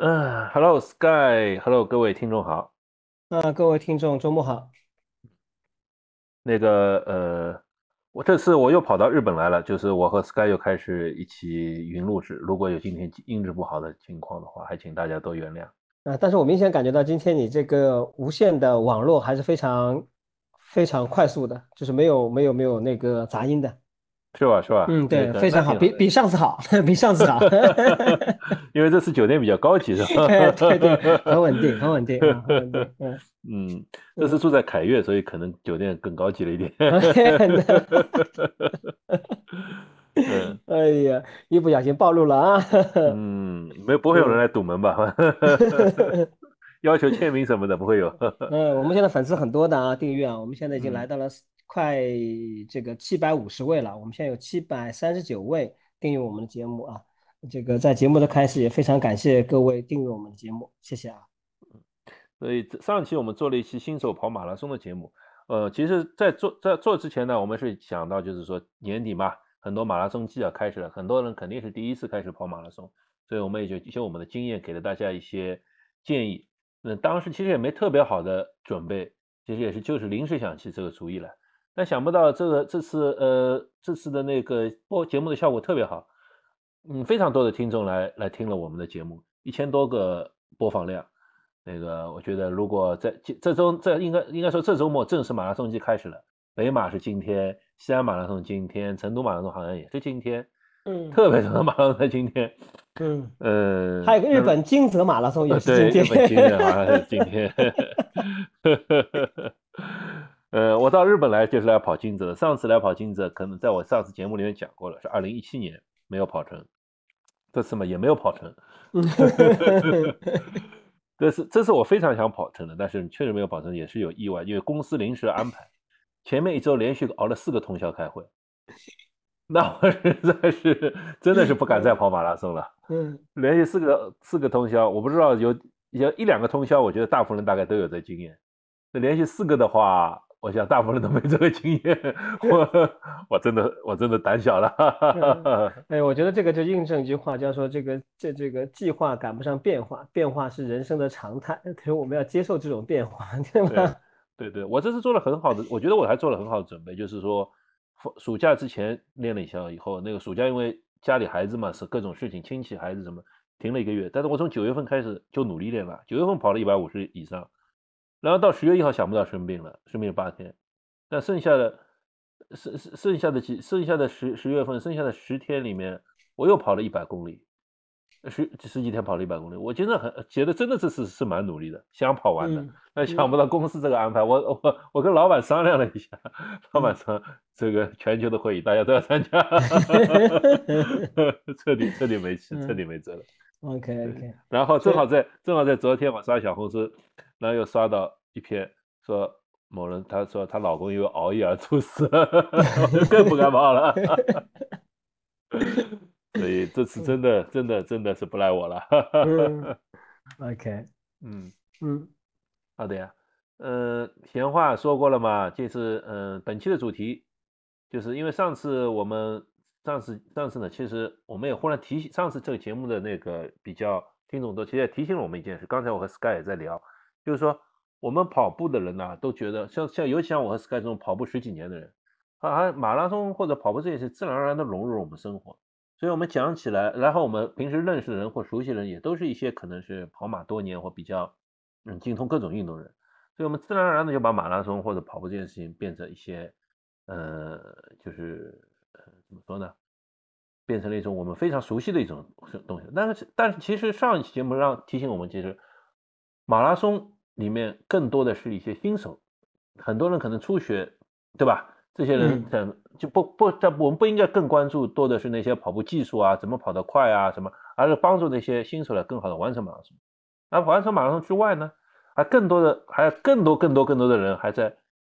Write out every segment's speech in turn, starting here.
嗯，Hello Sky，Hello 各位听众好。啊，各位听众，周末好。那个呃，我这次我又跑到日本来了，就是我和 Sky 又开始一起云录制。如果有今天音质不好的情况的话，还请大家多原谅。啊，但是我明显感觉到今天你这个无线的网络还是非常非常快速的，就是没有没有没有那个杂音的。是吧？是吧？嗯，对，非常好，比比上次好，比上次好。因为这次酒店比较高级，是吧？对对，很稳定，很稳定，很稳定。嗯嗯，这次住在凯悦，所以可能酒店更高级了一点。嗯，哎呀，一不小心暴露了啊！嗯，没不会有人来堵门吧？要求签名什么的不会有。嗯，我们现在粉丝很多的啊，订阅啊，我们现在已经来到了。快这个七百五十位了，我们现在有七百三十九位订阅我们的节目啊。这个在节目的开始也非常感谢各位订阅我们的节目，谢谢啊。嗯所以上期我们做了一期新手跑马拉松的节目，呃，其实，在做在做之前呢，我们是想到就是说年底嘛，很多马拉松季要开始了，很多人肯定是第一次开始跑马拉松，所以我们也就就我们的经验给了大家一些建议。那当时其实也没特别好的准备，其实也是就是临时想起这个主意来。但想不到这个这次呃这次的那个播节目的效果特别好，嗯，非常多的听众来来听了我们的节目，一千多个播放量。那个我觉得如果在这这周这应该应该说这周末正式马拉松季开始了，北马是今天，西安马拉松今天，成都马拉松好像也是今天，嗯，特别多马拉松在今天，嗯呃，还有个日本金泽马拉松也是今天，日本金泽好像是今天。呃，我到日本来就是来跑金泽的。上次来跑金泽，可能在我上次节目里面讲过了，是二零一七年没有跑成，这次嘛也没有跑成。这是这是我非常想跑成的，但是确实没有跑成，也是有意外，因为公司临时安排。前面一周连续熬了四个通宵开会，那我实在是真的是不敢再跑马拉松了。嗯，连续四个四个通宵，我不知道有有一两个通宵，我觉得大部分人大概都有这经验。那连续四个的话。我想大部分人都没这个经验，我 我真的我真的胆小了。哎，我觉得这个就印证一句话，叫说这个这这个计划赶不上变化，变化是人生的常态，所以我们要接受这种变化，对吧？对对，我这次做了很好的，我觉得我还做了很好的准备，就是说暑假之前练了一下，以后那个暑假因为家里孩子嘛是各种事情，亲戚孩子什么停了一个月，但是我从九月份开始就努力练了，九月份跑了一百五十以上。然后到十月一号想不到生病了，生病了八天，但剩下的剩剩剩下的几剩下的十十月份剩下的十天里面，我又跑了一百公里，十十几天跑了一百公里，我真的很觉得真的这次是蛮努力的，想跑完的。但想不到公司这个安排，我我我跟老板商量了一下，老板说这个全球的会议大家都要参加，彻底彻底没气，彻底没 辙了。OK OK，然后正好在正好在昨天我刷小红书。然后又刷到一篇说某人，她说她老公因为熬夜而猝死，更不敢跑了。所以这次真的真的真的是不赖我了。OK，嗯嗯，好的呀。嗯，闲话说过了嘛，这次嗯本期的主题就是因为上次我们上次上次呢，其实我们也忽然提醒上次这个节目的那个比较听众都其实也提醒了我们一件事，刚才我和 Sky 也在聊。就是说，我们跑步的人呢，都觉得像像，尤其像我和 Sky 这种跑步十几年的人，啊，马拉松或者跑步这件事，自然而然的融入我们生活。所以，我们讲起来，然后我们平时认识的人或熟悉的人，也都是一些可能是跑马多年或比较嗯精通各种运动人。所以我们自然而然的就把马拉松或者跑步这件事情变成一些，呃，就是呃怎么说呢，变成了一种我们非常熟悉的一种东西。但是，但是其实上一期节目让提醒我们，其实马拉松。里面更多的是一些新手，很多人可能初学，对吧？这些人等就不不，但我们不应该更关注多的是那些跑步技术啊，怎么跑得快啊，什么，而是帮助那些新手来更好的完成马拉松。而完成马拉松之外呢，还更多的还有更多更多更多的人还在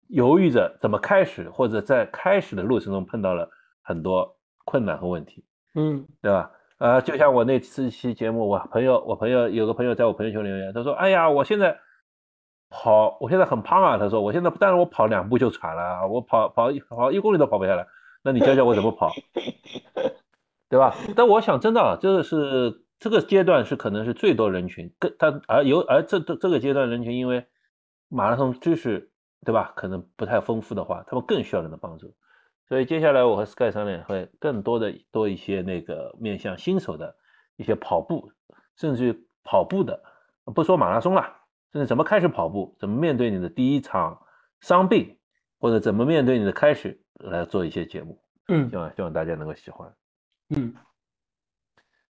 犹豫着怎么开始，或者在开始的路程中碰到了很多困难和问题，嗯，对吧？呃，就像我那次期节目，我朋友我朋友有个朋友在我朋友圈留言，他说：“哎呀，我现在。”跑，我现在很胖啊。他说，我现在，但是我跑两步就喘了，我跑跑跑一公里都跑不下来。那你教教我怎么跑，对吧？但我想真的，这个是这个阶段是可能是最多人群，更他而有而这这这个阶段人群，因为马拉松知识对吧，可能不太丰富的话，他们更需要人的帮助。所以接下来我和 Sky 商量会更多的多一些那个面向新手的一些跑步，甚至于跑步的，不说马拉松了，甚至怎么开始跑步，怎么面对你的第一场伤病，或者怎么面对你的开始，来做一些节目。嗯希望希望大家能够喜欢。嗯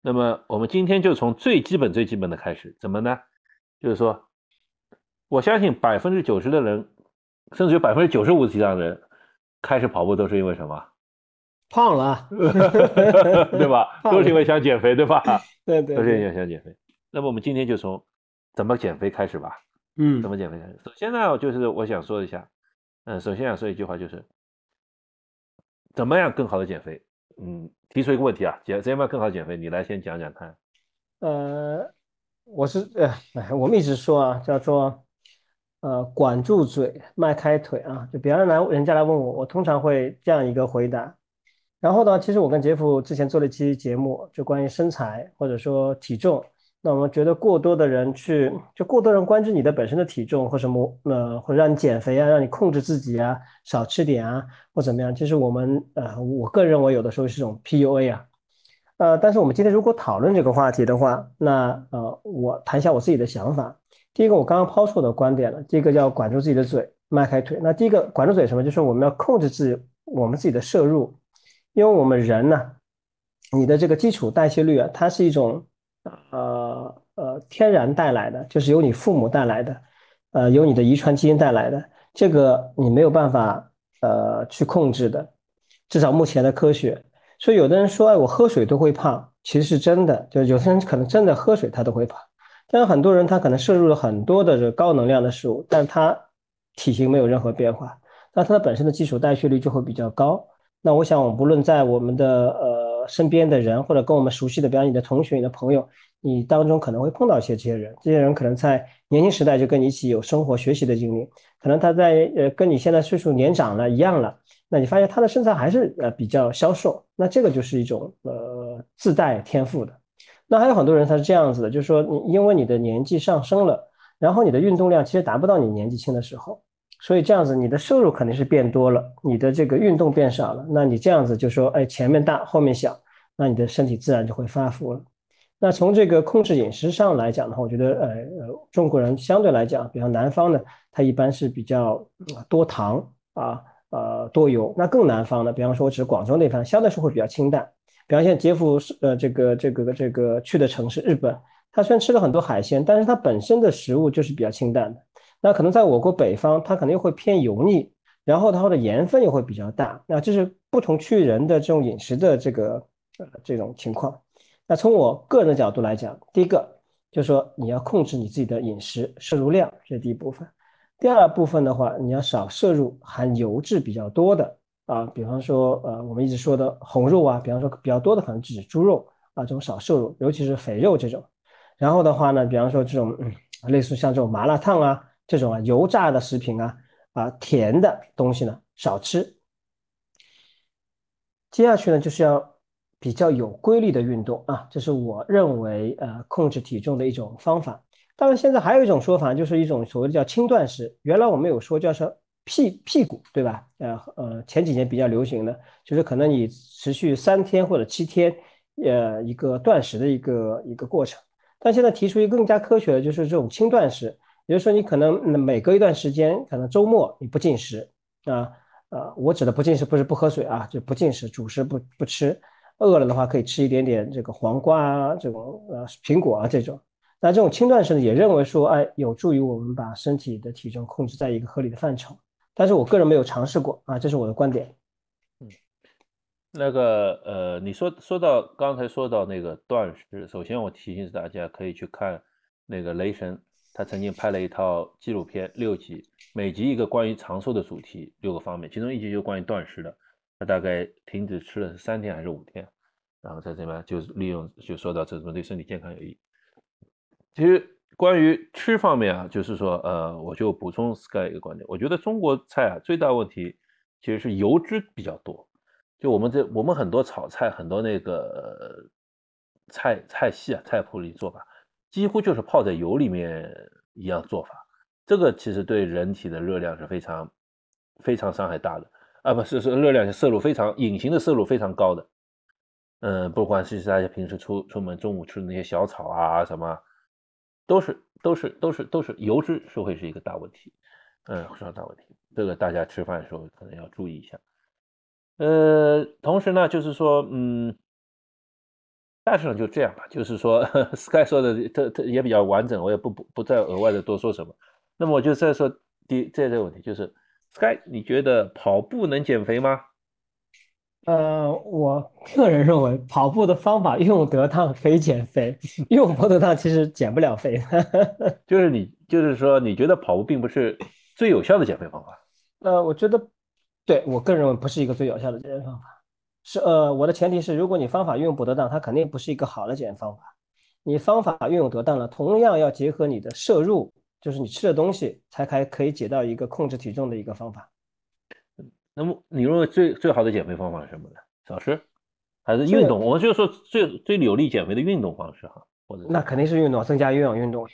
那么我们今天就从最基本最基本的开始，怎么呢？就是说，我相信百分之九十的人，甚至有百分之九十五以上的人，开始跑步都是因为什么？胖了 对吧？都是因为想减肥，对吧？对对都是因，为想减肥。那么我们今天就从怎么减肥开始吧。嗯怎么减肥开始？首先呢，就是我想说一下，嗯，首先想说一句话，就是怎么样更好的减肥？嗯，提出一个问题啊，减怎么样更好地减肥？你来先讲讲看。呃，我是呃，哎，我们一直说啊，叫做呃，管住嘴，迈开腿啊。就别人来人家来问我，我通常会这样一个回答。然后呢，其实我跟杰夫之前做了一期节目，就关于身材或者说体重。那我们觉得过多的人去，就过多人关注你的本身的体重或什么，呃，或者让你减肥啊，让你控制自己啊，少吃点啊，或怎么样。其实我们呃，我个人认为有的时候是一种 PUA 啊。呃，但是我们今天如果讨论这个话题的话，那呃，我谈一下我自己的想法。第一个，我刚刚抛出我的观点了，第一个叫管住自己的嘴，迈开腿。那第一个管住嘴什么？就是我们要控制自己我们自己的摄入，因为我们人呢，你的这个基础代谢率啊，它是一种呃呃天然带来的，就是由你父母带来的，呃，由你的遗传基因带来的，这个你没有办法呃去控制的，至少目前的科学。所以有的人说，哎，我喝水都会胖，其实是真的。就有些人可能真的喝水他都会胖，但是很多人他可能摄入了很多的这高能量的食物，但他体型没有任何变化，那他的本身的基础代谢率就会比较高。那我想，我们不论在我们的呃身边的人，或者跟我们熟悉的，比方你的同学、你的朋友，你当中可能会碰到一些这些人。这些人可能在年轻时代就跟你一起有生活、学习的经历，可能他在呃跟你现在岁数年长了一样了。那你发现他的身材还是呃比较消瘦，那这个就是一种呃自带天赋的。那还有很多人他是这样子的，就是说你因为你的年纪上升了，然后你的运动量其实达不到你年纪轻的时候，所以这样子你的收入肯定是变多了，你的这个运动变少了，那你这样子就说哎前面大后面小，那你的身体自然就会发福了。那从这个控制饮食上来讲的话，我觉得呃呃中国人相对来讲，比方南方呢，它一般是比较多糖啊。呃，多油，那更南方的，比方说，我指广州那方，相对是会比较清淡。比方像杰夫是呃，这个这个这个去的城市日本，他虽然吃了很多海鲜，但是它本身的食物就是比较清淡的。那可能在我国北方，它可能又会偏油腻，然后它的盐分又会比较大。那这是不同区域人的这种饮食的这个呃这种情况。那从我个人的角度来讲，第一个就是说你要控制你自己的饮食摄入量，这是第一部分。第二部分的话，你要少摄入含油质比较多的啊，比方说呃我们一直说的红肉啊，比方说比较多的可能指猪肉啊，这种少瘦肉，尤其是肥肉这种。然后的话呢，比方说这种嗯类似像这种麻辣烫啊这种啊油炸的食品啊啊甜的东西呢少吃。接下去呢就是要比较有规律的运动啊，这是我认为呃控制体重的一种方法。当然，现在还有一种说法，就是一种所谓的叫轻断食。原来我们有说叫做屁屁股，对吧？呃呃，前几年比较流行的，就是可能你持续三天或者七天，呃，一个断食的一个一个过程。但现在提出一个更加科学的，就是这种轻断食，也就是说你可能每隔一段时间，可能周末你不进食啊，呃，我指的不进食不是不喝水啊，就不进食，主食不不吃，饿了的话可以吃一点点这个黄瓜啊，这种呃苹果啊这种。那这种轻断食呢，也认为说，哎，有助于我们把身体的体重控制在一个合理的范畴。但是我个人没有尝试过啊，这是我的观点。嗯，那个呃，你说说到刚才说到那个断食，首先我提醒大家可以去看那个雷神，他曾经拍了一套纪录片六集，每集一个关于长寿的主题，六个方面，其中一集就关于断食的，他大概停止吃了是三天还是五天，然后在这边就利用就说到这种对身体健康有益。其实关于吃方面啊，就是说，呃，我就补充 Sky 一个观点，我觉得中国菜啊最大问题其实是油脂比较多。就我们这我们很多炒菜，很多那个菜菜系啊菜谱里做法，几乎就是泡在油里面一样做法。这个其实对人体的热量是非常非常伤害大的啊，不是是热量是摄入非常隐形的摄入非常高的。嗯，不管是大家平时出出门中午吃的那些小炒啊什么，都是都是都是都是油脂是会是一个大问题，嗯，是个大问题。这个大家吃饭的时候可能要注意一下。呃，同时呢，就是说，嗯，大致上就这样吧。就是说，Sky 说的这这也比较完整，我也不不不再额外的多说什么。那么我就再说第这这个问题，就是 Sky，你觉得跑步能减肥吗？呃，我个人认为跑步的方法用得当可以减肥，用不得当其实减不了肥。就是你就是说，你觉得跑步并不是最有效的减肥方法？呃，我觉得。对我个人认为不是一个最有效的减肥方法，是呃，我的前提是，如果你方法运用不得当，它肯定不是一个好的减肥方法。你方法运用得当了，同样要结合你的摄入，就是你吃的东西，才开可以解到一个控制体重的一个方法。那么你认为最最好的减肥方法是什么呢？少吃还是运动？我们就说最最有利减肥的运动方式哈，或者那肯定是运动，增加有氧运动。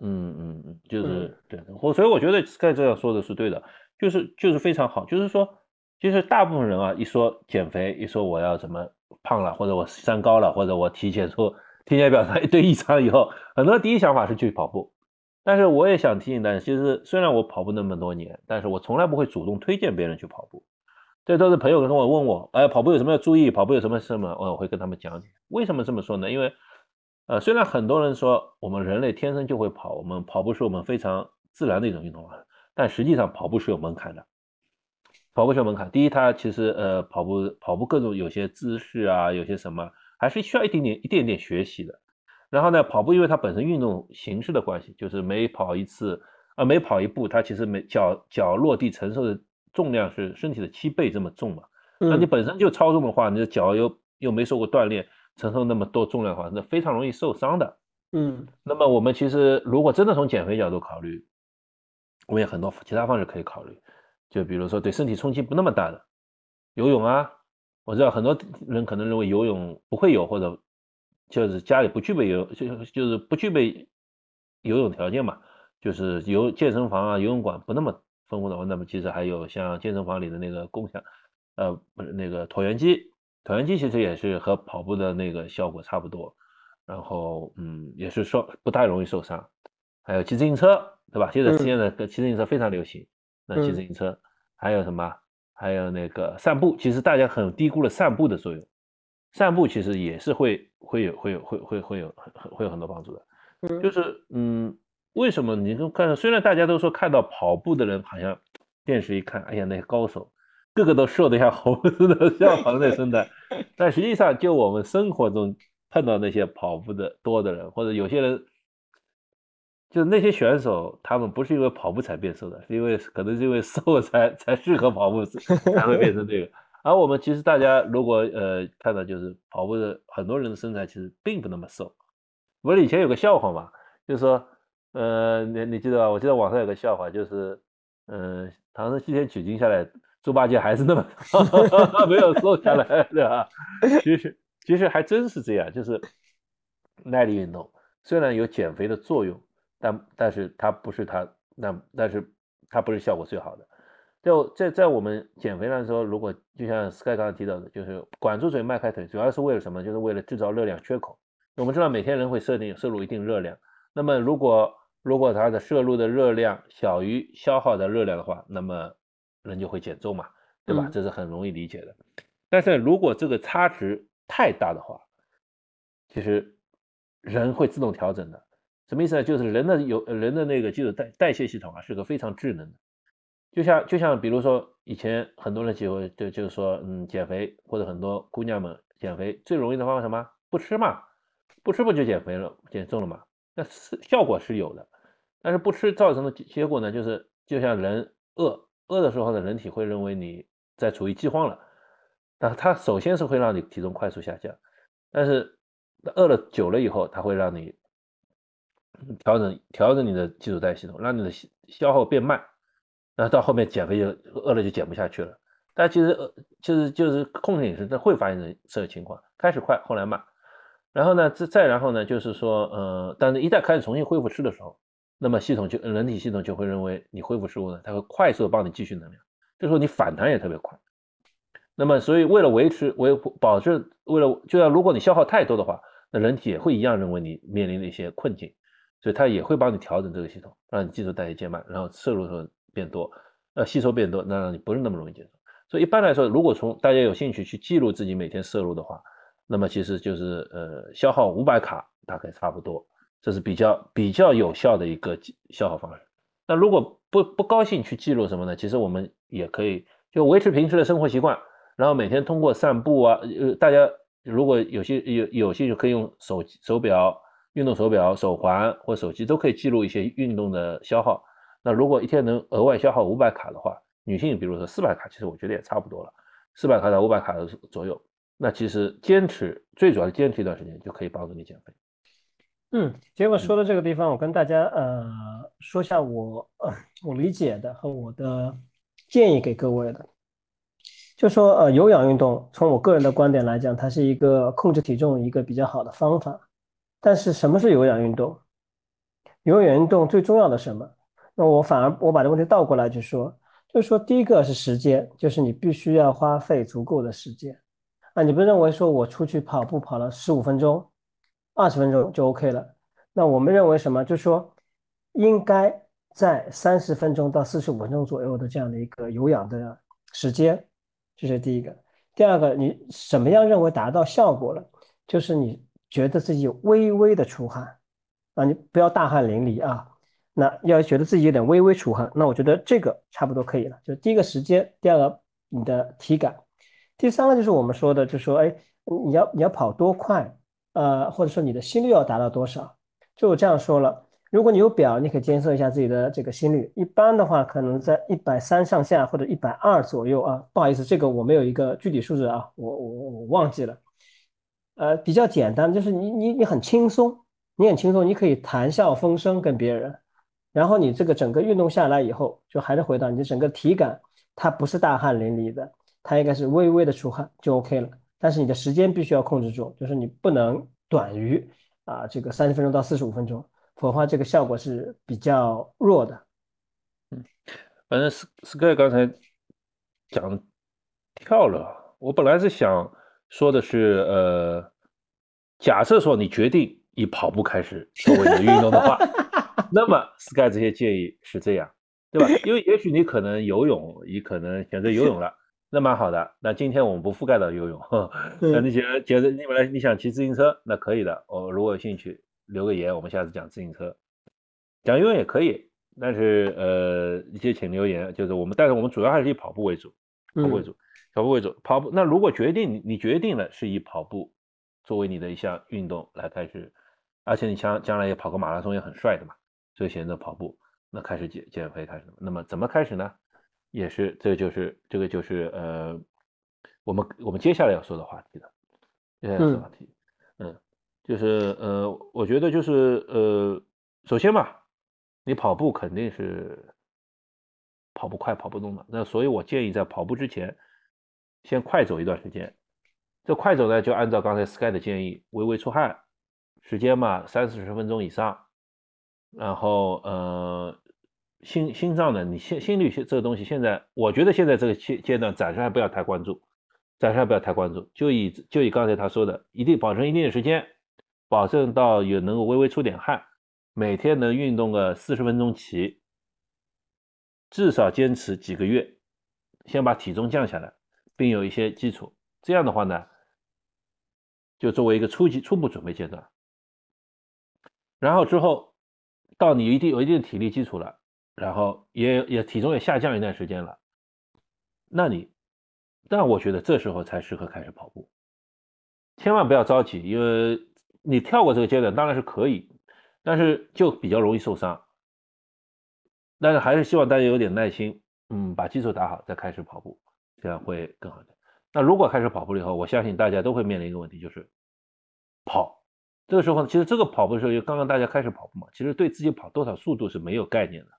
嗯嗯嗯，就是对，我所以我觉得盖这样说的是对的，就是就是非常好，就是说。其实大部分人啊，一说减肥，一说我要怎么胖了，或者我三高了，或者我体检出体检表上一堆异常以后，很多第一想法是去跑步。但是我也想提醒大家，其实虽然我跑步那么多年，但是我从来不会主动推荐别人去跑步。这都是朋友跟我问我，哎，跑步有什么要注意？跑步有什么什么？我会跟他们讲解。为什么这么说呢？因为，呃，虽然很多人说我们人类天生就会跑，我们跑步是我们非常自然的一种运动啊，但实际上跑步是有门槛的。跑步是有门槛，第一，它其实呃跑步跑步各种有些姿势啊，有些什么还是需要一点点一点点学习的。然后呢，跑步因为它本身运动形式的关系，就是每跑一次啊每跑一步，它其实每脚脚落地承受的重量是身体的七倍这么重嘛。那你本身就超重的话，你的脚又又没受过锻炼，承受那么多重量的话，那非常容易受伤的。嗯。那么我们其实如果真的从减肥角度考虑，我们有很多其他方式可以考虑。就比如说对身体冲击不那么大的游泳啊，我知道很多人可能认为游泳不会游，或者就是家里不具备游，就就是不具备游泳条件嘛，就是游健身房啊、游泳馆不那么丰富的话，那么其实还有像健身房里的那个共享，呃，不是那个椭圆机，椭圆机其实也是和跑步的那个效果差不多，然后嗯，也是说不太容易受伤，还有骑自行车，对吧？现在现在骑自行车非常流行。那骑自行车，还有什么？还有那个散步，其实大家很低估了散步的作用。散步其实也是会会有会有会会会有很会有很多帮助的。就是嗯，为什么你看？虽然大家都说看到跑步的人好像电视一看，哎呀，那些高手个个都瘦得像猴子的，像黄的身材，但实际上就我们生活中碰到那些跑步的多的人，或者有些人。就是那些选手，他们不是因为跑步才变瘦的，是因为可能是因为瘦才才适合跑步，才会变成这个。而我们其实大家如果呃看到就是跑步的很多人的身材其实并不那么瘦。不是以前有个笑话嘛，就是说，呃，你你记得吧？我记得网上有个笑话，就是嗯，唐僧西天取经下来，猪八戒还是那么 没有瘦下来，对吧？其实其实还真是这样，就是耐力运动虽然有减肥的作用。但但是它不是它那，但是它不是效果最好的。就在在我们减肥的时候，如果就像 Sky 刚才提到的，就是管住嘴，迈开腿，主要是为了什么？就是为了制造热量缺口。我们知道每天人会设定摄入一定热量，那么如果如果它的摄入的热量小于消耗的热量的话，那么人就会减重嘛，对吧？这是很容易理解的。但是如果这个差值太大的话，其实人会自动调整的。什么意思呢？就是人的有人的那个基础代代谢系统啊，是个非常智能的。就像就像比如说以前很多人就就就是说，嗯，减肥或者很多姑娘们减肥最容易的方法什么？不吃嘛，不吃不就减肥了，减重了嘛？那是效果是有的，但是不吃造成的结果呢，就是就像人饿饿的时候呢，人体会认为你在处于饥荒了，那它首先是会让你体重快速下降，但是饿了久了以后，它会让你。调整调整你的基础代谢系统，让你的消耗变慢，然后到后面减肥就饿了就减不下去了。但其实呃，其实就是控制饮食，它会发生这个情况，开始快，后来慢。然后呢，再再然后呢，就是说，呃，但是一旦开始重新恢复吃的时候，那么系统就人体系统就会认为你恢复食物呢，它会快速帮你继续能量，这时候你反弹也特别快。那么，所以为了维持、维保证，为了就像如果你消耗太多的话，那人体也会一样认为你面临的一些困境，所以它也会帮你调整这个系统，让你基础代谢减慢，然后摄入的变多，呃，吸收变多，那让你不是那么容易接受。所以一般来说，如果从大家有兴趣去记录自己每天摄入的话，那么其实就是呃消耗五百卡大概差不多，这是比较比较有效的一个消耗方式。那如果不不高兴去记录什么呢？其实我们也可以就维持平时的生活习惯。然后每天通过散步啊，呃，大家如果有些有有兴趣，可以用手手表、运动手表、手环或手机都可以记录一些运动的消耗。那如果一天能额外消耗五百卡的话，女性比如说四百卡，其实我觉得也差不多了，四百卡到五百卡的左右。那其实坚持最主要的坚持一段时间就可以帮助你减肥。嗯，结果说到这个地方，我跟大家呃说下我呃 我理解的和我的建议给各位的。就说呃有氧运动，从我个人的观点来讲，它是一个控制体重一个比较好的方法。但是什么是有氧运动？有氧运动最重要的什么？那我反而我把这个问题倒过来去说，就是说第一个是时间，就是你必须要花费足够的时间。啊，你不认为说我出去跑步跑了十五分钟、二十分钟就 OK 了？那我们认为什么？就是说应该在三十分钟到四十五分钟左右的这样的一个有氧的时间。这是第一个，第二个，你什么样认为达到效果了？就是你觉得自己微微的出汗啊，你不要大汗淋漓啊，那要觉得自己有点微微出汗，那我觉得这个差不多可以了。就第一个时间，第二个你的体感，第三个就是我们说的，就是说哎，你要你要跑多快，呃，或者说你的心率要达到多少？就我这样说了。如果你有表，你可以监测一下自己的这个心率。一般的话，可能在一百三上下或者一百二左右啊。不好意思，这个我没有一个具体数字啊，我我我忘记了。呃，比较简单，就是你你你很轻松，你很轻松，你可以谈笑风生跟别人。然后你这个整个运动下来以后，就还是回到你的整个体感，它不是大汗淋漓的，它应该是微微的出汗就 OK 了。但是你的时间必须要控制住，就是你不能短于啊这个三十分钟到四十五分钟。否则话，这个效果是比较弱的。嗯，反正 Sky 刚才讲跳了。我本来是想说的是，呃，假设说你决定以跑步开始作为你的运动的话，那么 Sky 这些建议是这样，对吧？因为也许你可能游泳，你可能选择游泳了，那蛮好的。那今天我们不覆盖到游泳，那你觉得觉得你本来你想骑自行车，那可以的。我如果有兴趣。留个言，我们下次讲自行车，讲游泳也可以，但是呃，一些请留言，就是我们，但是我们主要还是以跑步为主，跑步为主，跑步为主，跑步。那如果决定你你决定了是以跑步作为你的一项运动来开始，而且你将将来也跑个马拉松也很帅的嘛，所以选择跑步，那开始减减肥开始。那么怎么开始呢？也是这个就是这个就是呃，我们我们接下来要说的话题了，接下来说话题，嗯。就是呃，我觉得就是呃，首先嘛，你跑步肯定是跑不快、跑不动的。那所以我建议在跑步之前，先快走一段时间。这快走呢，就按照刚才 Sky 的建议，微微出汗，时间嘛三四十分钟以上。然后呃，心心脏呢，你心心率这个东西，现在我觉得现在这个阶阶段暂时还不要太关注，暂时还不要太关注，就以就以刚才他说的，一定保证一定的时间。保证到有能够微微出点汗，每天能运动个四十分钟起，至少坚持几个月，先把体重降下来，并有一些基础。这样的话呢，就作为一个初级初步准备阶段。然后之后到你一定有一定体力基础了，然后也也体重也下降一段时间了，那你，那我觉得这时候才适合开始跑步。千万不要着急，因为。你跳过这个阶段当然是可以，但是就比较容易受伤。但是还是希望大家有点耐心，嗯，把基础打好再开始跑步，这样会更好点。那如果开始跑步了以后，我相信大家都会面临一个问题，就是跑。这个时候，其实这个跑步的时候，就刚刚大家开始跑步嘛，其实对自己跑多少速度是没有概念的，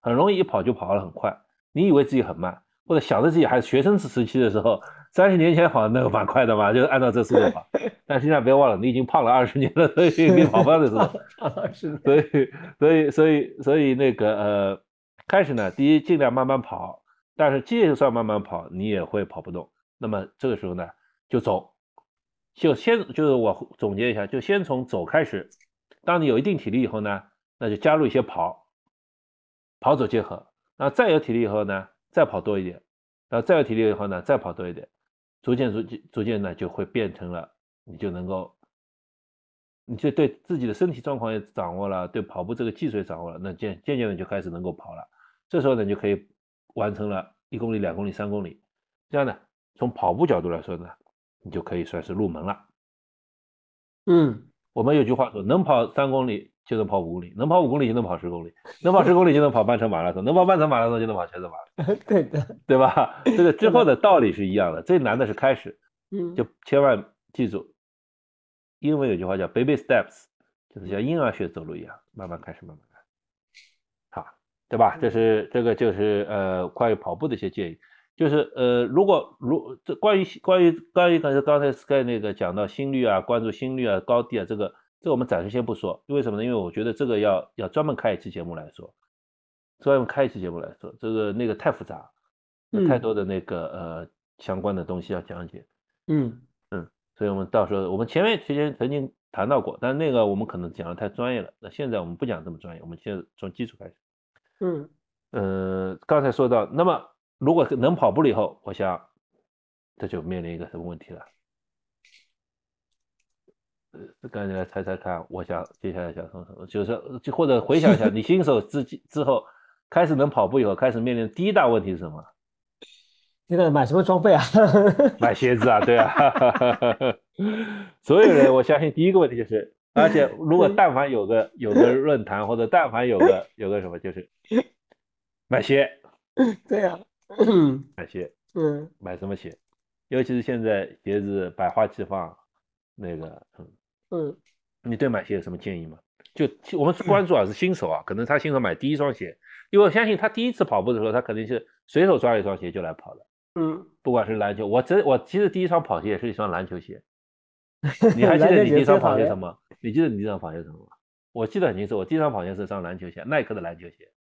很容易一跑就跑了很快。你以为自己很慢，或者想着自己还是学生时期的时候，三十年前跑那个蛮快的嘛，就是按照这速度跑。但现在别忘了，你已经胖了二十年了，所以你跑慢的时候，所以所以所以所以那个呃，开始呢，第一尽量慢慢跑，但是就算慢慢跑，你也会跑不动。那么这个时候呢，就走，就先就是我总结一下，就先从走开始。当你有一定体力以后呢，那就加入一些跑，跑走结合。那再有体力以后呢，再跑多一点。然后再有体力以后呢，再跑多一点，逐渐逐渐逐渐呢，就会变成了你就能够，你就对自己的身体状况也掌握了，对跑步这个技术也掌握了，那渐渐渐的就开始能够跑了。这时候呢，就可以完成了一公里、两公里、三公里。这样呢，从跑步角度来说呢，你就可以算是入门了。嗯，我们有句话说，能跑三公里。就能跑五公里，能跑五公里就能跑十公里，能跑十公里就能跑半程马拉松，能跑半程马拉松就能跑全程马拉松。对的，对吧？这个 之后的道理是一样的，最难的是开始。嗯，就千万记住，英文有句话叫 “baby steps”，就是像婴儿学走路一样，慢慢开始，慢慢来。好，对吧？这是这个就是呃关于跑步的一些建议，就是呃如果如这关于关于关于刚才刚才 Sky 那个讲到心率啊，关注心率啊，高低啊，这个。这我们暂时先不说，为什么呢？因为我觉得这个要要专门开一期节目来说，专门开一期节目来说，这个那个太复杂，太多的那个呃相关的东西要讲解。嗯嗯，所以我们到时候我们前面之前曾经谈到过，但那个我们可能讲的太专业了。那现在我们不讲这么专业，我们先从基础开始。嗯嗯，刚才说到，那么如果能跑步了以后，我想这就面临一个什么问题了？呃，赶紧来猜猜看，我想接下来想说什么，就是就或者回想一下，你新手之之后开始能跑步以后，开始面临第一大问题是什么？现在买什么装备啊？买鞋子啊，对啊。所有人，我相信第一个问题就是，而且如果但凡有个有个论坛，或者但凡有个有个什么，就是买鞋。对呀，买鞋。嗯。买什么鞋？尤其是现在鞋子百花齐放，那个嗯。嗯，你对买鞋有什么建议吗？就我们关注啊是新手啊，可能他新手买第一双鞋，因为我相信他第一次跑步的时候，他肯定是随手抓了一双鞋就来跑了。嗯，不管是篮球，我这我其实第一双跑鞋也是一双篮球鞋。你还记得你第一双跑鞋什么？你记得你第一双跑鞋什么吗？我记得很清楚，我第一双跑鞋是双篮球鞋，耐克的篮球鞋。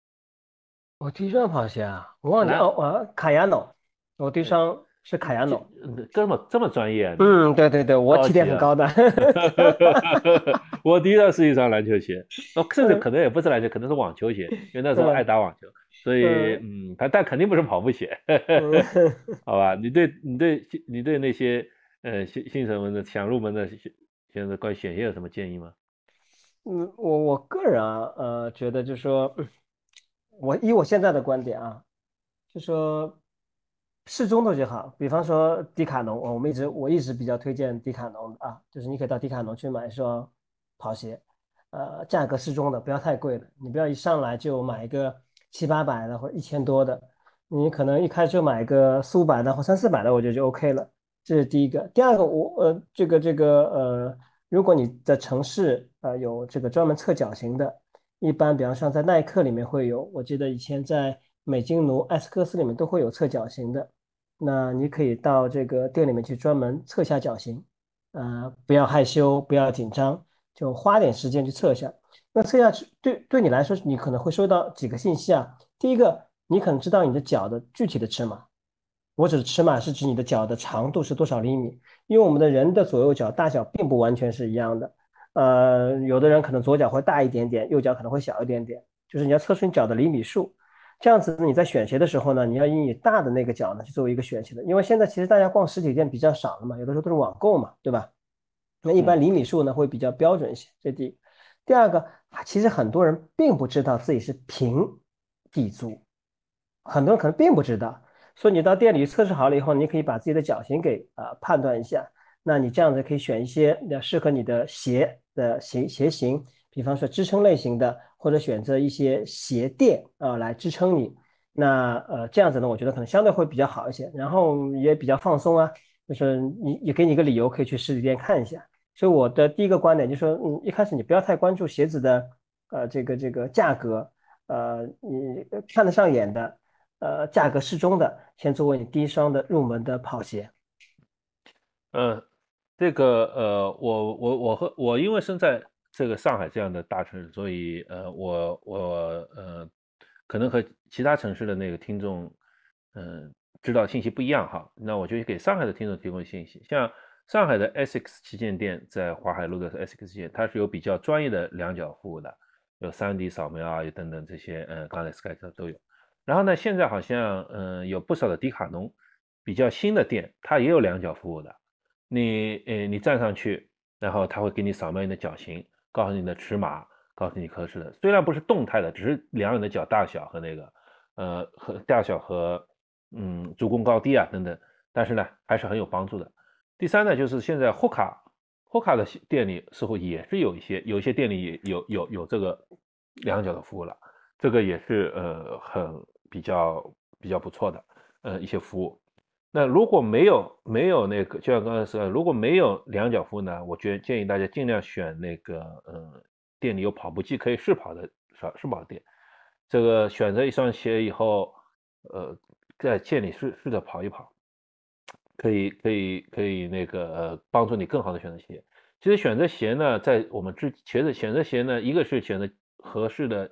我第一双跑鞋啊，我忘记哦，我卡亚诺，我第一双。是卡亚诺，这么这么专业？嗯，对对对，我起点很高的。我第一双是一双篮球鞋，那甚至可能也不是篮球，可能是网球鞋，因为那时候爱打网球，所以嗯，但但肯定不是跑步鞋，好吧？你对你对你对那些呃新新手们的想入门的现在关于选鞋有什么建议吗？嗯，我我个人啊，呃，觉得就是说，我以我现在的观点啊，就说。适中的就好，比方说迪卡侬，我们一直我一直比较推荐迪卡侬啊，就是你可以到迪卡侬去买一双跑鞋，呃，价格适中的，不要太贵的，你不要一上来就买一个七八百的或一千多的，你可能一开就买个四五百的或三四百的，我觉得就 OK 了。这是第一个，第二个，我呃，这个这个呃，如果你的城市呃有这个专门测脚型的，一般比方说在耐克里面会有，我记得以前在美津奴、艾斯克斯里面都会有测脚型的。那你可以到这个店里面去专门测下脚型，呃，不要害羞，不要紧张，就花点时间去测一下。那测下去对对你来说，你可能会收到几个信息啊。第一个，你可能知道你的脚的具体的尺码。我指的尺码是指你的脚的长度是多少厘米，因为我们的人的左右脚大小并不完全是一样的。呃，有的人可能左脚会大一点点，右脚可能会小一点点，就是你要测出你脚的厘米数。这样子，你在选鞋的时候呢，你要以你大的那个脚呢去作为一个选鞋的，因为现在其实大家逛实体店比较少了嘛，有的时候都是网购嘛，对吧？那一般厘米数呢会比较标准一些。这第一，第二个，其实很多人并不知道自己是平底足，很多人可能并不知道，所以你到店里测试好了以后，你可以把自己的脚型给啊判断一下，那你这样子可以选一些要适合你的鞋的鞋鞋型，比方说支撑类型的。或者选择一些鞋垫啊来支撑你，那呃这样子呢，我觉得可能相对会比较好一些，然后也比较放松啊，就是你也给你一个理由可以去实体店看一下。所以我的第一个观点就是说，嗯，一开始你不要太关注鞋子的呃这个这个价格，呃你看得上眼的，呃价格适中的，先作为你第一双的入门的跑鞋。嗯，这个呃，我我我和我因为生在这个上海这样的大城市，所以呃，我我呃，可能和其他城市的那个听众，嗯，知道信息不一样哈。那我就给上海的听众提供信息，像上海的 SX 旗舰店在淮海路的 SX 旗舰，它是有比较专业的量角服务的，有 3D 扫描啊，有等等这些，嗯，刚才 Sky 都都有。然后呢，现在好像嗯，有不少的迪卡侬比较新的店，它也有量角服务的。你呃，你站上去，然后他会给你扫描你的脚型，告诉你的尺码，告诉你合适的。虽然不是动态的，只是量你的脚大小和那个呃和大小和嗯足弓高低啊等等，但是呢还是很有帮助的。第三呢，就是现在霍卡霍卡的店里似乎也是有一些有一些店里也有有有这个量脚的服务了，这个也是呃很比较比较不错的呃一些服务。那如果没有没有那个，就像刚才说，如果没有量角服呢，我觉建议大家尽量选那个，呃，店里有跑步机可以试跑的试试跑店。这个选择一双鞋以后，呃，在店里试试着跑一跑，可以可以可以那个呃帮助你更好的选择鞋。其实选择鞋呢，在我们之前的选择鞋呢，一个是选择合适的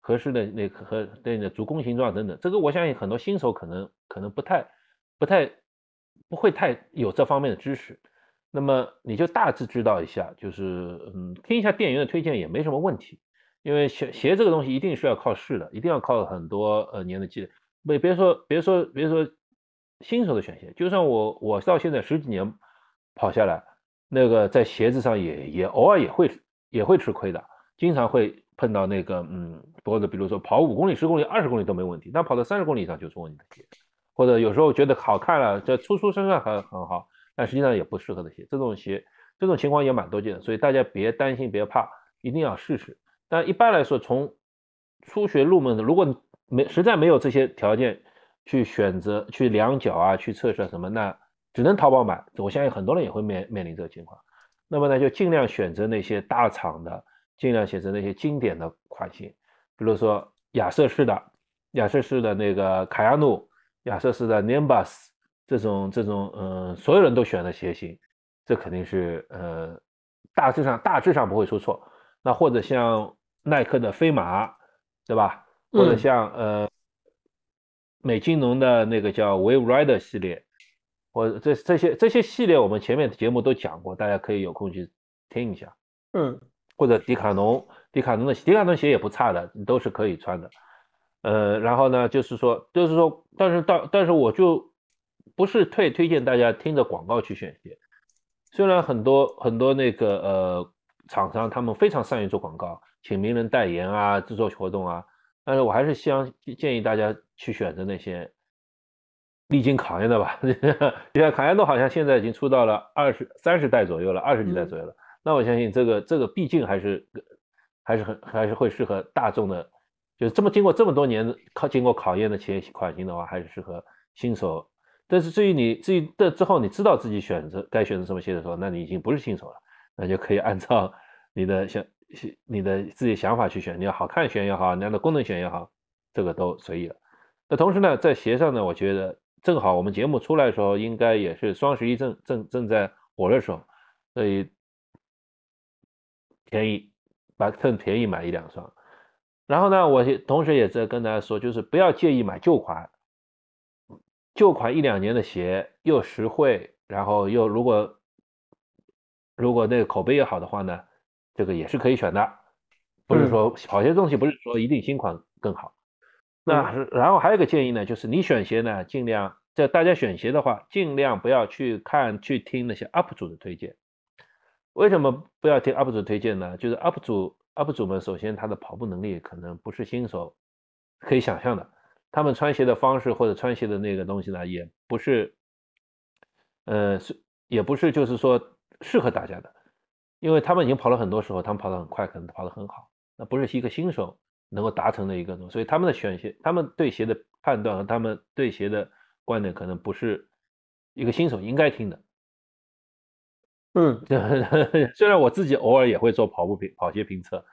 合适的那个和对的足弓形状等等，这个我相信很多新手可能可能不太。不太不会太有这方面的知识，那么你就大致知道一下，就是嗯，听一下店员的推荐也没什么问题。因为鞋鞋这个东西一定是要靠试的，一定要靠很多呃年的积累。别别说别说别说新手的选鞋，就算我我到现在十几年跑下来，那个在鞋子上也也偶尔也会也会吃亏的，经常会碰到那个嗯，或者比如说跑五公里、十公里、二十公里都没问题，但跑到三十公里以上就出问题。或者有时候觉得好看了，这出出身上很很好，但实际上也不适合的鞋。这种鞋，这种情况也蛮多见的，所以大家别担心，别怕，一定要试试。但一般来说，从初学入门的，如果没实在没有这些条件去选择去量脚啊，去测试什么，那只能淘宝买。我相信很多人也会面面临这个情况。那么呢，就尽量选择那些大厂的，尽量选择那些经典的款型，比如说亚瑟士的，亚瑟士的那个卡亚努。亚瑟士的 Nimbus 这种这种嗯，所有人都选的鞋型，这肯定是呃大致上大致上不会出错。那或者像耐克的飞马，对吧？或者像呃美津浓的那个叫 Wave Rider 系列，或者这这些这些系列我们前面节目都讲过，大家可以有空去听一下。嗯，或者迪卡侬，迪卡侬的迪卡侬鞋也不差的，都是可以穿的。呃，然后呢，就是说，就是说，但是到，但是我就不是推推荐大家听着广告去选鞋。虽然很多很多那个呃厂商他们非常善于做广告，请名人代言啊，制作活动啊，但是我还是希望建议大家去选择那些历经考验的吧。你看卡宴都好像现在已经出到了二十三十代左右了，二十几代左右了。那我相信这个这个毕竟还是还是很还是会适合大众的。就是这么经过这么多年考经过考验的鞋款型的话，还是适合新手。但是至于你至于这之后，你知道自己选择该选择什么鞋的时候，那你已经不是新手了，那就可以按照 你的想你的自己想法去选。你要好看选也好，你要的功能选也好，这个都随意了。那同时呢，在鞋上呢，我觉得正好我们节目出来的时候，应该也是双十一正正正在火的时候，所以便宜把趁便宜买一两双。然后呢，我同时也在跟大家说，就是不要介意买旧款，旧款一两年的鞋又实惠，然后又如果如果那个口碑也好的话呢，这个也是可以选的。不是说好些东西不是说一定新款更好。那然后还有一个建议呢，就是你选鞋呢，尽量在大家选鞋的话，尽量不要去看去听那些 UP 主的推荐。为什么不要听 UP 主推荐呢？就是 UP 主。UP 主们首先他的跑步能力可能不是新手可以想象的，他们穿鞋的方式或者穿鞋的那个东西呢，也不是，呃，是也不是就是说适合大家的，因为他们已经跑了很多时候，他们跑得很快，可能跑得很好，那不是一个新手能够达成的一个东西，所以他们的选鞋，他们对鞋的判断和他们对鞋的观点，可能不是一个新手应该听的。嗯，虽然我自己偶尔也会做跑步评跑鞋评测，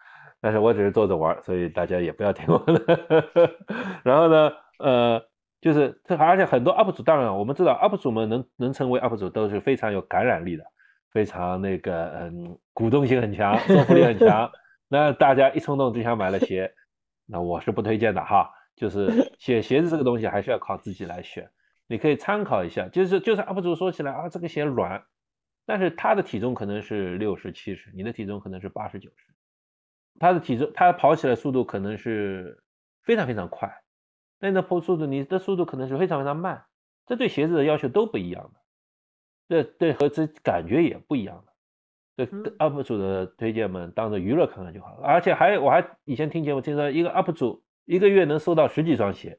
但是我只是做着玩，所以大家也不要听我的。然后呢，呃就是这，而且很多 UP 主，当然我们知道 UP 主们能能成为 UP 主都是非常有感染力的，非常那个嗯，鼓动性很强，说服力很强。那大家一冲动就想买了鞋，那我是不推荐的哈。就是鞋鞋子这个东西还是要靠自己来选，你可以参考一下。就是就是 UP 主说起来啊，这个鞋软，但是他的体重可能是六十七十，你的体重可能是八十九十，他的体重他跑起来速度可能是非常非常快。那你的跑速度，你的速度可能是非常非常慢，这对鞋子的要求都不一样的，这对和这感觉也不一样的。对 UP 主的推荐们当着娱乐看看就好了。而且还我还以前听节目听说一个 UP 主一个月能收到十几双鞋，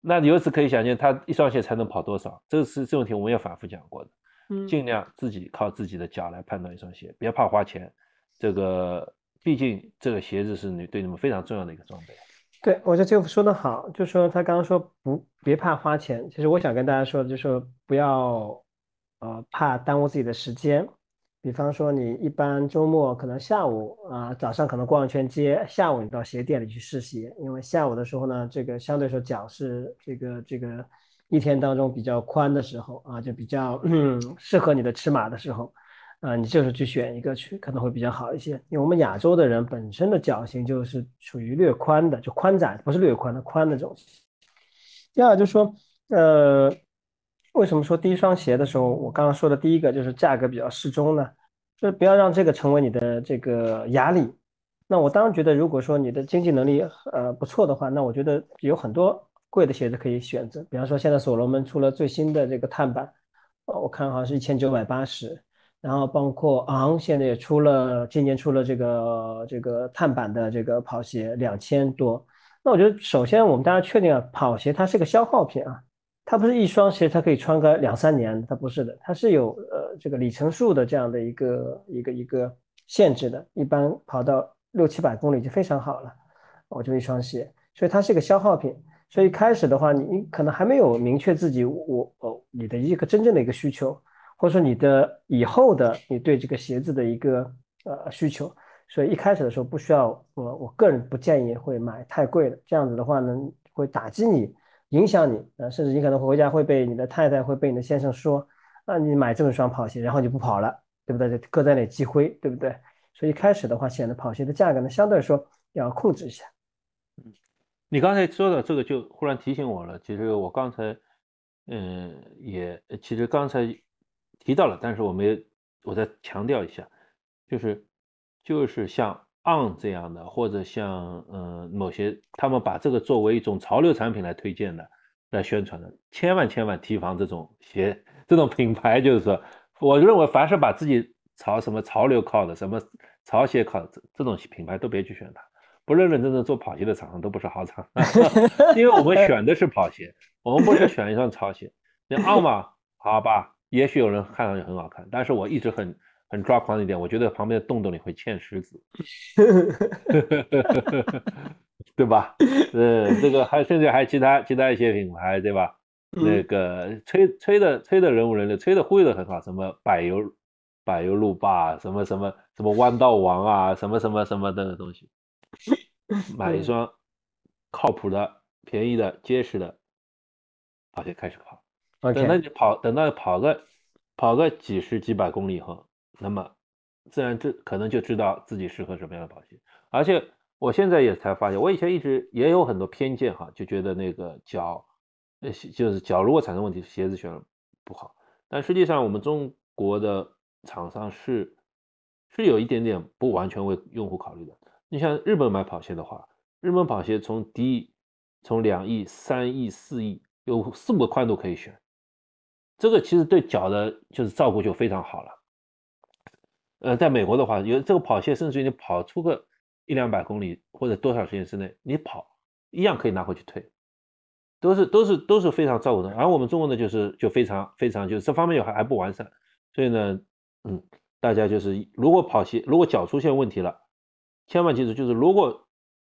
那由此可以想见他一双鞋才能跑多少。这个是这种题我们也反复讲过的，尽量自己靠自己的脚来判断一双鞋，别怕花钱。这个毕竟这个鞋子是你对你们非常重要的一个装备。对，我觉得 Jeff 说的好，就说他刚刚说不别怕花钱，其实我想跟大家说，就说不要呃怕耽误自己的时间。比方说你一般周末可能下午啊，早上可能逛一圈街，下午你到鞋店里去试鞋，因为下午的时候呢，这个相对说脚是这个这个一天当中比较宽的时候啊，就比较适合你的尺码的时候。啊，你就是去选一个去，可能会比较好一些。因为我们亚洲的人本身的脚型就是属于略宽的，就宽窄，不是略宽的宽的这种。第二就是说，呃，为什么说第一双鞋的时候，我刚刚说的第一个就是价格比较适中呢？就是不要让这个成为你的这个压力。那我当然觉得，如果说你的经济能力呃不错的话，那我觉得有很多贵的鞋子可以选择。比方说，现在所罗门出了最新的这个碳板，我看好像是一千九百八十。然后包括昂现在也出了，今年出了这个这个碳板的这个跑鞋两千多。那我觉得首先我们大家确定啊，跑鞋它是个消耗品啊，它不是一双鞋它可以穿个两三年，它不是的，它是有呃这个里程数的这样的一个一个一个限制的，一般跑到六七百公里就非常好了。我就一双鞋，所以它是一个消耗品。所以开始的话，你可能还没有明确自己我哦你的一个真正的一个需求。或者说你的以后的你对这个鞋子的一个呃需求，所以一开始的时候不需要我我个人不建议会买太贵的，这样子的话呢会打击你，影响你啊，甚至你可能回家会被你的太太会被你的先生说，啊你买这么一双跑鞋，然后你不跑了，对不对？就搁在那积灰，对不对？所以一开始的话，显得跑鞋的价格呢相对来说要控制一下。你刚才说的这个就忽然提醒我了，其实我刚才嗯也其实刚才。提到了，但是我们我再强调一下，就是就是像 On 这样的，或者像嗯某些他们把这个作为一种潮流产品来推荐的、来宣传的，千万千万提防这种鞋、这种品牌。就是说，我认为凡是把自己朝什么潮流靠的、什么潮鞋靠的这这种品牌，都别去选它。不认认真真做跑鞋的厂商都不是好厂，因为我们选的是跑鞋，我们不是选一双潮鞋。你 On 嘛，好吧。也许有人看上去很好看，但是我一直很很抓狂的一点，我觉得旁边的洞洞里会嵌石子，对吧？呃，这个还甚至还其他其他一些品牌，对吧？那个吹吹的吹的人无人的，吹的忽悠的很好，什么柏油柏油路霸，什么什么什么弯道王啊，什么什么什么的东西，买一双靠谱的、便宜的、结实的，跑鞋开始跑。等到你跑，等到跑个跑个几十几百公里以后，那么自然这可能就知道自己适合什么样的跑鞋。而且我现在也才发现，我以前一直也有很多偏见哈，就觉得那个脚，呃，就是脚如果产生问题，鞋子选不好。但实际上，我们中国的厂商是是有一点点不完全为用户考虑的。你像日本买跑鞋的话，日本跑鞋从低从两亿、三亿、四亿，有四五个宽度可以选。这个其实对脚的就是照顾就非常好了。呃，在美国的话，有这个跑鞋，甚至于你跑出个一两百公里或者多少时间之内，你跑一样可以拿回去退，都是都是都是非常照顾的。而我们中国呢，就是就非常非常就是这方面还还不完善，所以呢，嗯，大家就是如果跑鞋如果脚出现问题了，千万记住，就是如果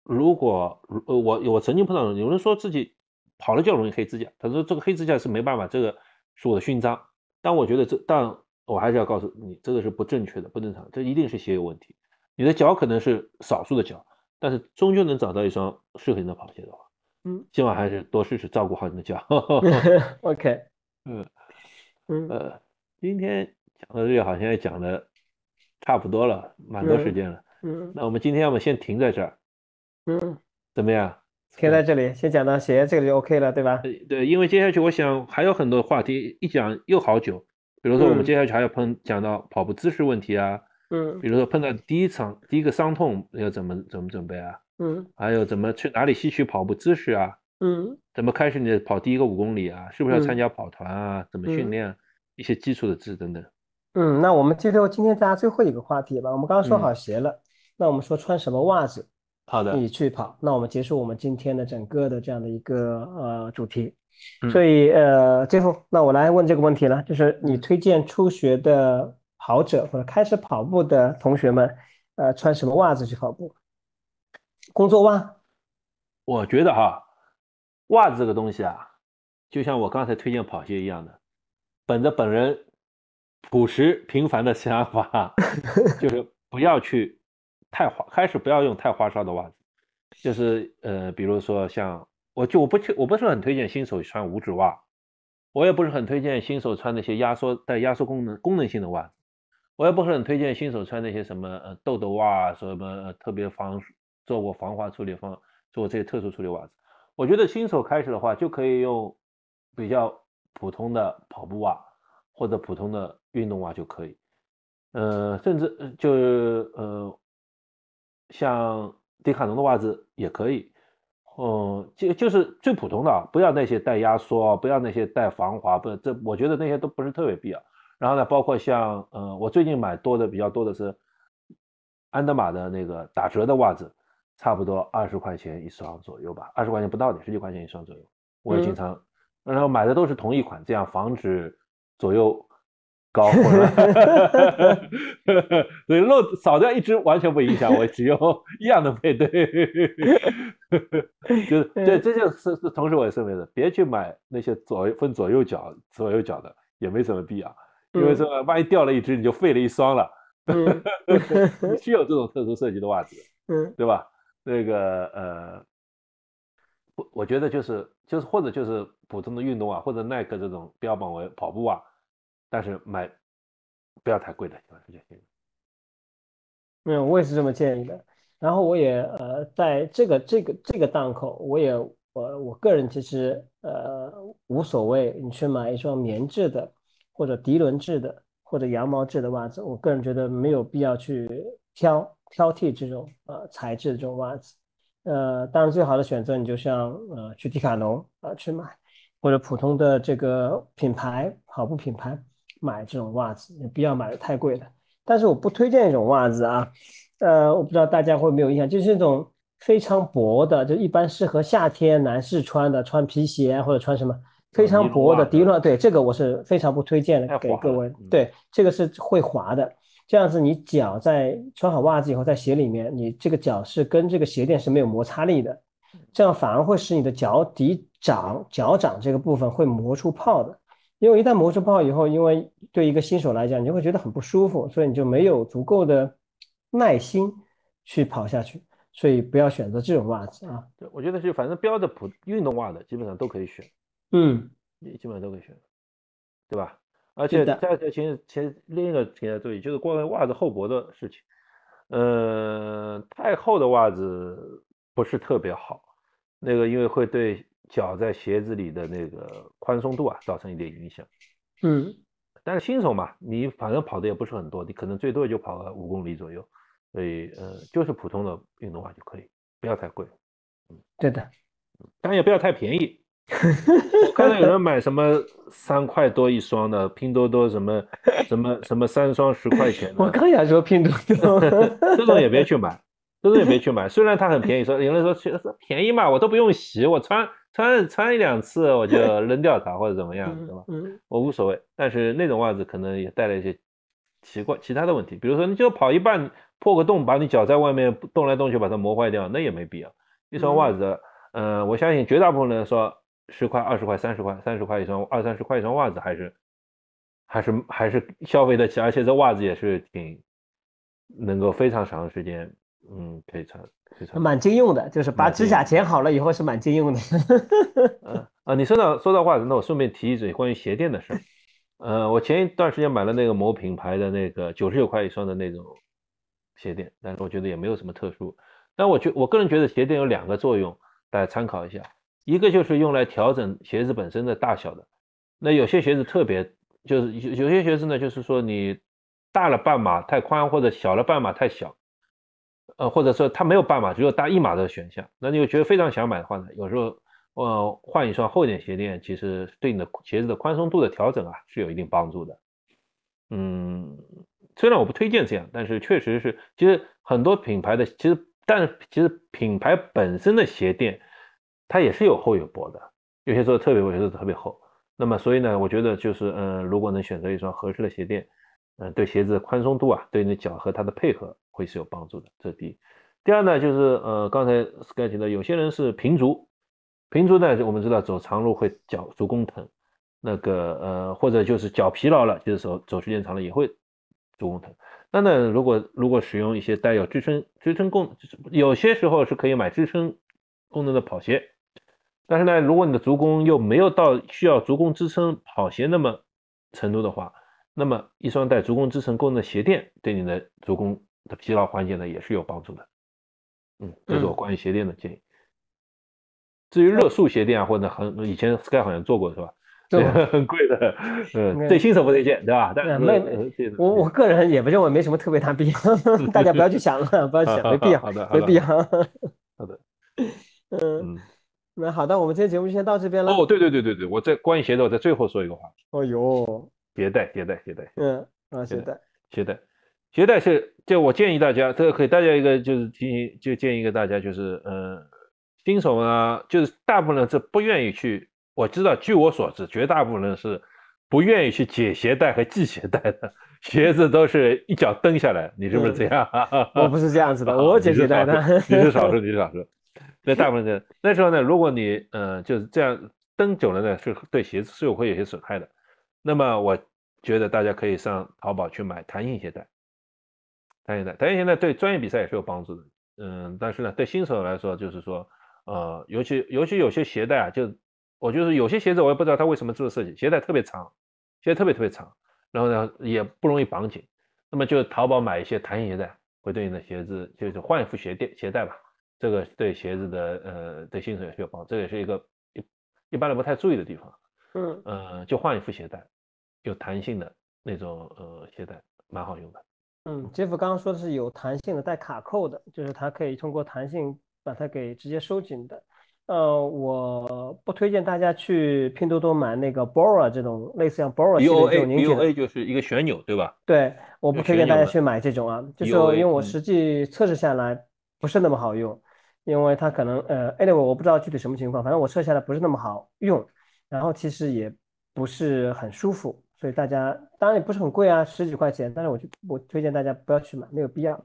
如果呃我我曾经碰到有人说自己跑了就容易黑指甲，他说这个黑指甲是没办法这个。是我的勋章，但我觉得这，但我还是要告诉你，这个是不正确的，不正常，这一定是鞋有问题。你的脚可能是少数的脚，但是终究能找到一双适合你的跑鞋的话，嗯，希望还是多试试照顾好你的脚。OK，嗯嗯呃，今天讲到这里好像也讲的差不多了，蛮多时间了。嗯那我们今天要么先停在这儿，嗯，怎么样？停在这里，先讲到鞋这个就 OK 了，对吧？呃对，因为接下去我想还有很多话题，一讲又好久。比如说我们嗯接下去还要碰讲到跑步姿势问题啊，嗯比如说碰到第一场第一个伤痛要怎么怎么准备啊，嗯还有怎么去哪里吸取跑步姿势啊，嗯怎么开始你的跑第一个五公里啊，是不是要参嗯加跑团啊，怎么训嗯练啊，一些基础的知识等等。嗯，那我们接着今天大家最后一个话题吧。我们刚刚说嗯好鞋了，那我们说穿什么袜子好的，你去跑，那我们结束我们今天的整个的这样的一个呃主题。嗯所以呃，最后那我来问这个问题了，就是你嗯推荐初学的跑者或者开始跑步的同学们，呃，穿什么袜子去跑步？工作袜？我觉得哈，袜子这个东西啊，就像我刚才推荐跑鞋一样的，本着本人朴实平凡的想法，就是不要去太花，开始不要用太花哨的袜子，就是呃，比如说像我就我不去，我不是很推荐新手穿五指袜，我也不是很推荐新手穿那些压缩带压缩功能功能性的袜子，我也不是很推荐新手穿那些什么呃豆豆袜，什么特别防做过防滑处理方做这些特殊处理袜子。我觉得新手开始的话，就可以用比较普通的跑步袜或者普通的运动袜就可以，呃，甚至就呃像迪卡侬的袜子也可以，嗯，就就是最普通的啊，不要那些带压缩，不要那些带防滑，不，这我觉得那些都不是特别必要。然后呢，包括像呃，我最近买多的比较多的是安德玛的那个打折的袜子，差不多二十块钱一双左右吧，二十块钱不到点，十几块钱一双左右。我也经嗯常，然后买的都是同一款，这样防止左右高或者，所以漏少掉一只完全不影响，我只用一样的配对。就是这这就是是同时我也认为的，别去买那些左分左右脚左右脚的，也没什么必要，因为嗯这万一掉了一只，你就废了一双了。嗯 你需要这种特殊设计的袜子，嗯对吧？那个呃，我我觉得就是就是或者就是普通的运动啊，或者耐克这种标榜为跑步袜，但是买不要太贵的就就行。嗯，我也是这么建议的。然后我也呃，在这个这个这个档口，我也我我个人其实呃无所谓，你去买一双棉质的，或者涤纶质的，或者羊毛质的袜子，我个人觉得没有必要去挑挑剔这种呃材质的这种袜子。呃，当然最好的选择你就像呃去迪卡侬啊、呃、去买，或者普通的这个品牌跑步品牌买这种袜子，也不要买的太贵的。但是我不推荐一种袜子啊，呃，我不知道大家会没有印象，就是那种非常薄的，就一般适合夏天男士穿的，穿皮鞋或者穿什么非常薄的涤纶，对这个我是非常不推荐的给各位。对，这个是会滑的，这样子你脚在穿好袜子以后，在鞋里面，你这个脚是跟这个鞋垫是没有摩擦力的，这样反而会使你的脚底掌、脚掌这个部分会磨出泡的。因为一旦磨出泡以后，因为对一个新手来讲，你就会觉得很不舒服，所以你就没有足够的耐心去跑下去，所以不要选择这种袜子啊。对，我觉得是反正标的普运动袜的基本上都可以选，嗯，基本上都可以选，对吧？而且在这前前另一个请大家注意，就是关于袜子厚薄的事情，呃，太厚的袜子不是特别好，那个因为会对。脚在鞋子里的那个宽松度啊，造成一点影响。嗯，但是新手嘛，你反正跑的也不是很多，你可能最多也就跑个五公里左右，所以呃，就是普通的运动袜就可以，不要太贵。嗯，对的，当然也不要太便宜。我看到有人买什么三块多一双的，拼多多什么什么什么三双十块钱的。我刚想说拼多多，这种也别去买，这种也别去买。虽然它很便宜，说有人说便宜嘛，我都不用洗，我穿。穿穿一两次我就 扔掉它或者怎么样，对吧？嗯，我无所谓。但是那种袜子可能也带来一些奇怪其他的问题，比如说你就跑一半破个洞，把你脚在外面动来动去把它磨坏掉，那也没必要。一双袜子，嗯、呃，我相信绝大部分人说十块、二十块、三十块、三十块一双，二三十块一双袜子还是还是还是消费得起，而且这袜子也是挺能够非常长时间，嗯，可以穿。蛮经用的，就是把指甲剪好了以后是蛮经用的。嗯啊，你说到说到话，那我顺便提一嘴关于鞋垫的事儿。呃，我前一段时间买了那个某品牌的那个九十九块一双的那种鞋垫，但是我觉得也没有什么特殊。但我觉我个人觉得鞋垫有两个作用，大家参考一下。一个就是用来调整鞋子本身的大小的。那有些鞋子特别，就是有有些鞋子呢，就是说你大了半码太宽，或者小了半码太小，呃，或者说它没有半码，只有大一码的选项。那你又觉得非常想买的话呢，有时候呃换一双厚一点鞋垫，其实对你的鞋子的宽松度的调整啊是有一定帮助的。嗯，虽然我不推荐这样，但是确实是，其实很多品牌的其实，但是其实品牌本身的鞋垫它也是有厚有薄的，有些做的特别薄，有些做的特别厚。那么所以呢，我觉得就是嗯，如果能选择一双合适的鞋垫，嗯，对鞋子的宽松度啊，对你的脚和它的配合会是有帮助的。这第一。第二呢，就是呃，刚才 Sky 提到，有些人是平足，平足呢，我们知道走长路会脚足弓疼，那个呃，或者就是脚疲劳了，就是走走时间长了也会足弓疼。那呢，如果如果使用一些带有支撑支撑功，有些时候是可以买支撑功能的跑鞋。但是呢，如果你的足弓又没有到需要足弓支撑跑鞋那么程度的话，那么一双带足弓支撑功能的鞋垫对你的足弓的疲劳缓解呢也是有帮助的。嗯，这是我关于鞋垫的建议。至于热塑鞋垫啊，或者很以前 Sky 好像做过是吧？对，很贵的，嗯，对新手不推荐，对吧？但是没我我个人也不认为没什么特别大必要，大家不要去想了，不要想，没必要，好的，没必要。好的，嗯。那好的，我们今天节目就先到这边了。哦，对对对对对，我在关于鞋带，我在最后说一个话。哦呦，鞋带鞋带鞋带，嗯啊鞋带鞋带鞋带是，就我建议大家，这个可以大家一个就是提醒，就建议一个大家就是嗯，新手呢，就是大部分人是不愿意去，我知道，据我所知，绝大部分人是不愿意去解鞋带和系鞋带的，鞋子都是一脚蹬下来，你是不是这样？我不是这样子的，我解鞋带的，你是少数，你是少数。那大部分人那时候呢，如果你嗯就是这样蹬久了呢，是对鞋子是有会有些损害的。那么我觉得大家可以上淘宝去买弹性鞋带，弹性带，弹性鞋带对专业比赛也是有帮助的。嗯，但是呢，对新手来说，就是说，呃，尤其尤其有些鞋带啊，就我就是有些鞋子我也不知道它为什么做设计，鞋带特别长，鞋带特别特别长，然后呢也不容易绑紧。那么就淘宝买一些弹性鞋带，会对你的鞋子就是换一副鞋垫鞋带吧。这个对鞋子的呃对新手也是有帮助，这也是一个一一般人不太注意的地方。嗯呃，就换一副鞋带，有弹性的那种呃鞋带，蛮好用的。嗯，杰夫刚刚说的是有弹性的带卡扣的，就是它可以通过弹性把它给直接收紧的。呃，我不推荐大家去拼多多买那个 Bora 这种类似像 Bora 系列这种拧紧的。BOA 就是一个旋钮，对吧？对，我不推荐大家去买这种啊，就是因为我实际测试下来不是那么好用。因为它可能呃，anyway 我不知道具体什么情况，反正我测下来不是那么好用，然后其实也不是很舒服，所以大家当然也不是很贵啊，十几块钱，但是我就我推荐大家不要去买，没有必要。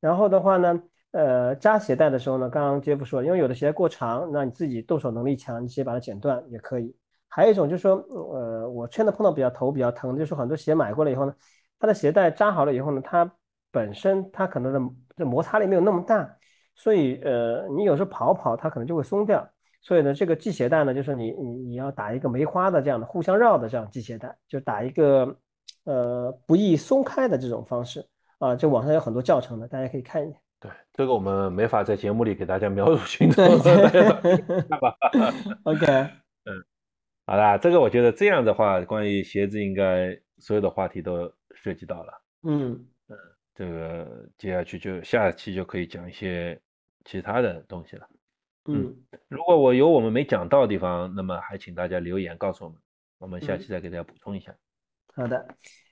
然后的话呢，呃，扎鞋带的时候呢，刚刚杰夫说，因为有的鞋带过长，那你自己动手能力强，你直接把它剪断也可以。还有一种就是说，呃，我真的碰到比较头比较疼，就是很多鞋买过来以后呢，它的鞋带扎好了以后呢，它本身它可能的这摩擦力没有那么大。所以，呃，你有时候跑跑，它可能就会松掉。所以呢，这个系鞋带呢，就是你你你要打一个梅花的这样的互相绕的这样系鞋带，就打一个呃不易松开的这种方式啊。这网上有很多教程的，大家可以看一下。对，这个我们没法在节目里给大家描述清楚。好 吧。OK。嗯，好啦，这个我觉得这样的话，关于鞋子应该所有的话题都涉及到了。嗯嗯，这个接下去就下期就可以讲一些。其他的东西了，嗯，如果我有我们没讲到的地方，那么还请大家留言告诉我们，我们下期再给大家补充一下。好的，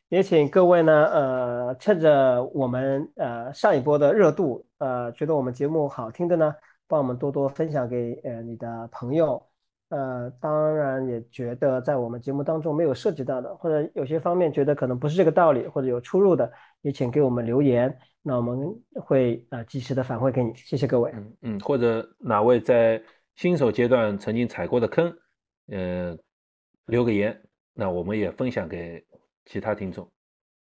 也请各位呢，呃，趁着我们呃上一波的热度，呃，觉得我们节目好听的呢，帮我们多多分享给呃你的朋友，呃，当然也觉得在我们节目当中没有涉及到的，或者有些方面觉得可能不是这个道理，或者有出入的，也请给我们留言。那我们会啊及时的反馈给你，谢谢各位。嗯嗯，或者哪位在新手阶段曾经踩过的坑，呃，留个言，那我们也分享给其他听众，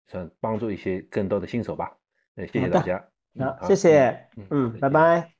想帮助一些更多的新手吧。呃，谢谢大家。好，谢谢。嗯，拜拜。